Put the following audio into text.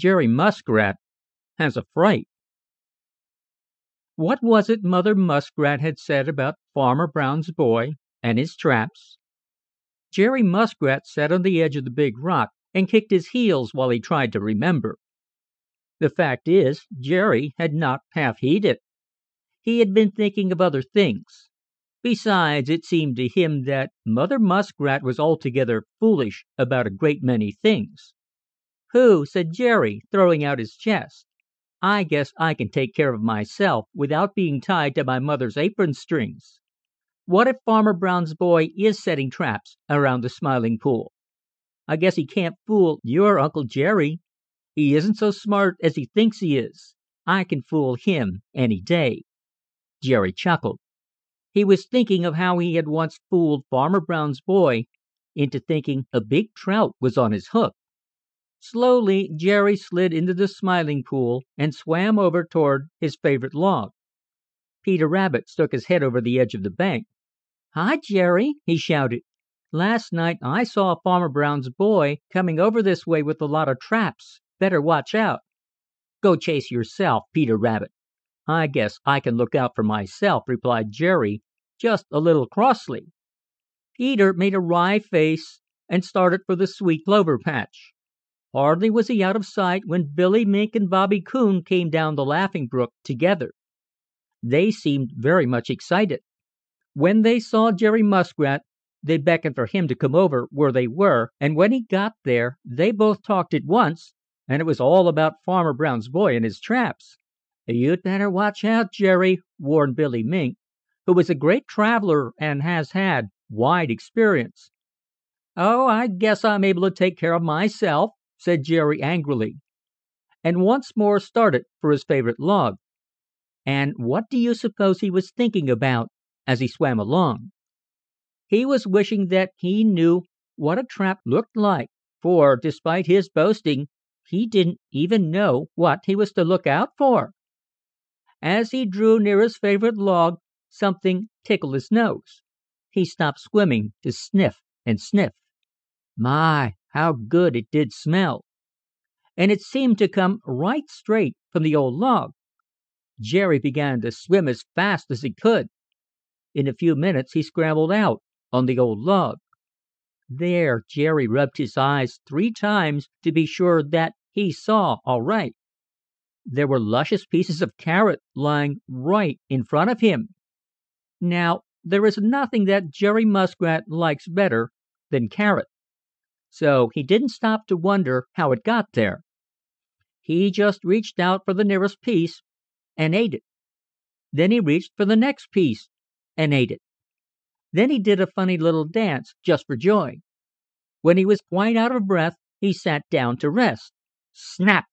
JERRY MUSKRAT HAS A FRIGHT What was it Mother Muskrat had said about Farmer Brown's boy and his traps? Jerry Muskrat sat on the edge of the Big Rock and kicked his heels while he tried to remember. The fact is, Jerry had not half heeded. He had been thinking of other things. Besides, it seemed to him that Mother Muskrat was altogether foolish about a great many things. "Pooh!" said Jerry, throwing out his chest. "I guess I can take care of myself without being tied to my mother's apron strings. What if Farmer Brown's boy is setting traps around the Smiling Pool? I guess he can't fool your Uncle Jerry. He isn't so smart as he thinks he is. I can fool him any day." Jerry chuckled. He was thinking of how he had once fooled Farmer Brown's boy into thinking a big trout was on his hook. Slowly Jerry slid into the Smiling Pool and swam over toward his favorite log. Peter Rabbit stuck his head over the edge of the bank. "Hi, Jerry!" he shouted. "Last night I saw Farmer Brown's boy coming over this way with a lot of traps. Better watch out." "Go chase yourself, Peter Rabbit. I guess I can look out for myself," replied Jerry, just a little crossly. Peter made a wry face and started for the sweet clover patch. Hardly was he out of sight when Billy Mink and Bobby Coon came down the Laughing Brook together. They seemed very much excited. When they saw Jerry Muskrat, they beckoned for him to come over where they were, and when he got there they both talked at once, and it was all about Farmer Brown's boy and his traps. "You'd better watch out, Jerry," warned Billy Mink, who is a great traveler and has had wide experience. "Oh, I guess I'm able to take care of myself," said Jerry angrily, and once more started for his favorite log. And what do you suppose he was thinking about as he swam along? He was wishing that he knew what a trap looked like, for, despite his boasting, he didn't even know what he was to look out for. As he drew near his favorite log, something tickled his nose. He stopped swimming to sniff and sniff. My, how good it did smell! And it seemed to come right straight from the old log. Jerry began to swim as fast as he could. In a few minutes he scrambled out on the old log. There Jerry rubbed his eyes three times to be sure that he saw all right. There were luscious pieces of carrot lying right in front of him. Now, there is nothing that Jerry Muskrat likes better than carrot. So he didn't stop to wonder how it got there. He just reached out for the nearest piece and ate it. Then he reached for the next piece and ate it. Then he did a funny little dance just for joy. When he was quite out of breath, he sat down to rest. Snap!